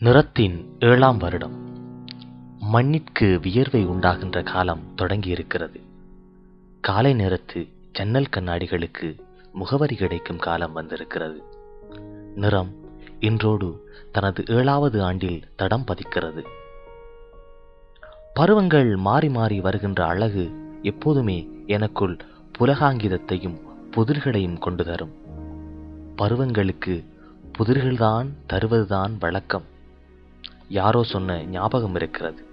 நிறத்தின் ஏழாம் வருடம். மண்ணிற்கு வியர்வை உண்டாகின்ற காலம் தொடங்கியிருக்கிறது. காலை நேரத்து ஜன்னல் கண்ணாடிகளுக்கு முகவரி கிடைக்கும் காலம் வந்திருக்கிறது. நிறம் இன்றோடு தனது ஏழாவது ஆண்டில் தடம் பதிக்கிறது. பருவங்கள் மாறி மாறி வருகின்ற அழகு எப்போதுமே எனக்குள் புலகாங்கிதத்தையும் புதிர்களையும் கொண்டு தரும். பருவங்களுக்கு புதிர்கள்தான் தருவதுதான் வழக்கம். யாரோ சொன்ன ஞாபகம் இருக்கிறது.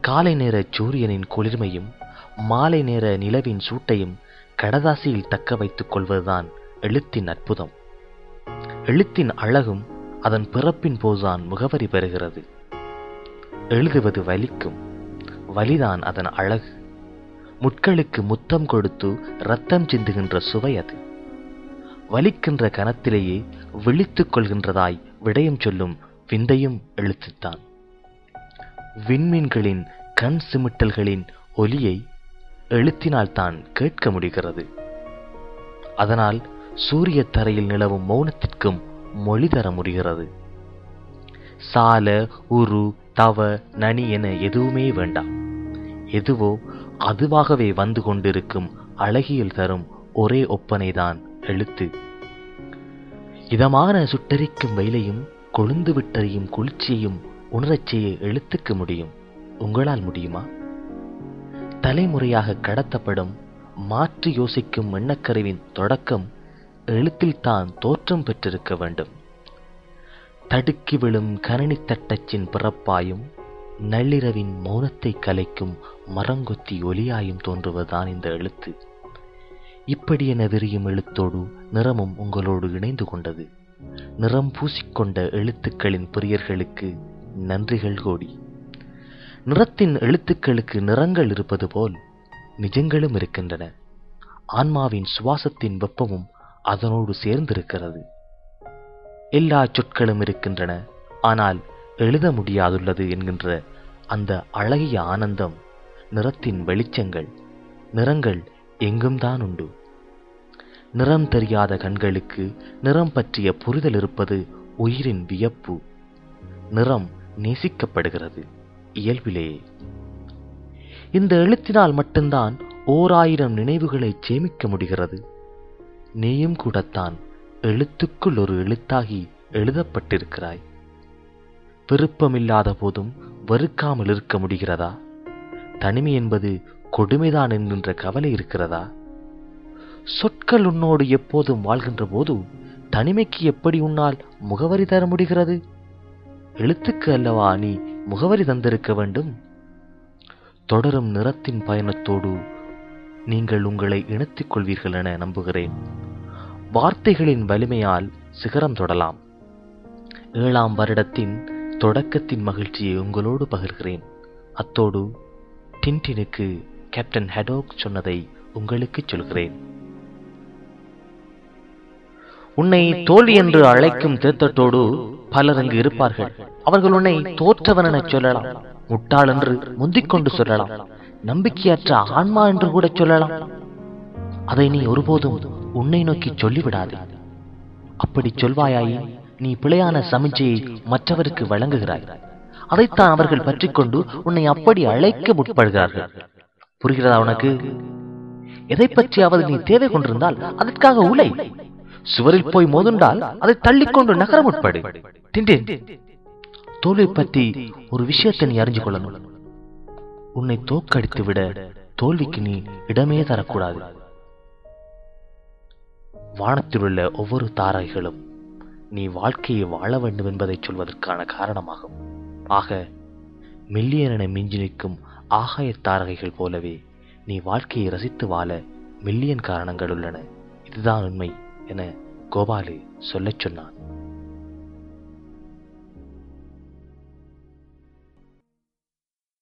காலை நேர சூரியனின் குளிர்மையும் மாலை நேர நிலவின் சூட்டையும் கடதாசியில் தக்க வைத்துக் கொள்வதுதான் எழுத்தின் அற்புதம். எழுத்தின் அழகும் அதன் பிறப்பின் போதுதான் முகவரி பெறுகிறது. எழுதுவது வலிக்கும் வலிதான் அதன் அழகு. முட்களுக்கு முத்தம் கொடுத்து ரத்தம் சிந்துகின்ற சுவை அது. வலிக்கின்ற கணத்திலேயே விழித்துக் கொள்கின்றதாய் விடயம் சொல்லும் விந்தையும் எழுத்துத்தான். விண்மீன்களின் கண் சிமிட்டல்களின் ஒலியை எழுத்தினால் தான் கேட்க முடிகிறது. அதனால் சூரிய தரையில் நிலவும் மௌனத்திற்கும் மொழி தர முடிகிறது. சால உரு தவ நனி என எதுவுமே வேண்டாம். எதுவோ அதுவாகவே வந்து கொண்டிருக்கும் அழகியல் தரும் ஒரே ஒப்பனைதான் எழுத்து. இதமான சுட்டரிக்கும் வெயிலையும் கொழுந்து விட்டறியும் குளிர்ச்சியையும் உணரச் செய்ய எழுத்துக்கு முடியும். உங்களால் முடியுமா? தலைமுறையாக கடத்தப்படும் மாற்றி யோசிக்கும் எண்ணக்கருவின் தொடக்கம் எழுத்தில் தான் தோற்றம் பெற்றிருக்க வேண்டும். தடுக்கி விழும் கணனி தட்டச்சின் பிறப்பாயும் நள்ளிரவின் மௌனத்தை கலைக்கும் மரங்கொத்தி ஒலியாயும் தோன்றுவதுதான் இந்த எழுத்து. இப்படி என விரியும் எழுத்தோடு நிறமும் உங்களோடு இணைந்து கொண்டது. நிறம் பூசிக்கொண்ட எழுத்துக்களின் பிரியர்களுக்கு நன்றிகள் கோடி. நிறத்தின் எழுத்துக்களுக்கு நிறங்கள் இருப்பது போல் நிஜங்களும் இருக்கின்றன. ஆன்மாவின் சுவாசத்தின் வெப்பமும் அதனோடு சேர்ந்திருக்கிறது. எல்லா சொற்களும் இருக்கின்றன ஆனால் எழுத முடியாதுள்ளது என்கின்ற அந்த அழகிய ஆனந்தம் நிறத்தின் வெளிச்சங்கள் நிறங்கள் எங்கும் தான் உண்டு. நிறம் தெரியாத கண்களுக்கு நிறம் பற்றிய புரிதல் இருப்பது உயிரின் வியப்பு. நிறம் நேசிக்கப்படுகிறது. இயல்பிலேயே இந்த எழுத்தினால் மட்டும்தான் ஓர் ஆயிரம் நினைவுகளை சேமிக்க முடிகிறது. நீயும் கூடத்தான் எழுத்துக்குள் ஒரு எழுத்தாகி எழுதப்பட்டிருக்கிறாய். விருப்பமில்லாத போதும் வெறுக்காமல் இருக்க முடிகிறதா? தனிமை என்பது கொடுமைதான் என்கின்ற கவலை இருக்கிறதா? சொற்கள் உன்னோடு எப்போதும் வாழ்கின்ற போது தனிமைக்கு எப்படி உன்னால் முகவரி தர முடிகிறது? எழுத்துக்கு அல்லவா நீ முகவரி தந்திருக்க வேண்டும்? தொடரும் நிறத்தின் பயணத்தோடு நீங்கள் உங்களை இணைத்துக் கொள்வீர்கள் என நம்புகிறேன். வார்த்தைகளின் வலிமையால் சிகரம் தொடலாம். ஏழாம் வருடத்தின் தொடக்கத்தின் மகிழ்ச்சியை உங்களோடு பகிர்கிறேன். அத்தோடு டின்டினுக்கு கேப்டன் ஹெடோக் சொன்னதை உங்களுக்கு சொல்கிறேன். உன்னை தோல்வி என்று அழைக்கும் தேத்தட்டோடு பலர் அங்கு இருப்பார்கள். அவர்கள் உன்னை தோற்றவன் என சொல்லலாம். முட்டாள் என்று முந்திக் கொண்டு சொல்லலாம். நம்பிக்கையற்ற ஆன்மா என்று கூட சொல்லலாம். அதை நீ ஒருபோதும் உன்னை நோக்கி சொல்லிவிடாதே. அப்படி சொல்வாயாயின் நீ பிழையான சமிஞ்சையை மற்றவருக்கு வழங்குகிறாய். அதைத்தான் அவர்கள் பற்றிக்கொண்டு உன்னை அப்படி அழைக்க முற்படுகிறார்கள். புரிகிறதா உனக்கு? எதை பற்றியாவது நீ தேவை கொண்டிருந்தால் அதற்காக உலை சுவரில் போய் மோதுண்டால் அதை தள்ளிக்கொண்டு நகர முற்படு. திண்டேன். தோல்வி பற்றி ஒரு விஷயத்தை நீ அறிஞ்சு கொள்ளணும். உன்னை தோக்கடித்து விட தோல்விக்கு நீ இடமே தரக்கூடாது. வானத்தில் உள்ள ஒவ்வொரு தாரைகளும் நீ வாழ்க்கையை வாழ வேண்டும் என்பதை சொல்வதற்கான காரணமாகும். ஆக மில்லியனனை மிஞ்சி நிற்கும் ஆகாய தாரகைகள் போலவே நீ வாழ்க்கையை ரசித்து வாழ மில்லியன் காரணங்கள் உள்ளன. இதுதான் உண்மை. என கோபாலு சொல்லச் சொன்னான்.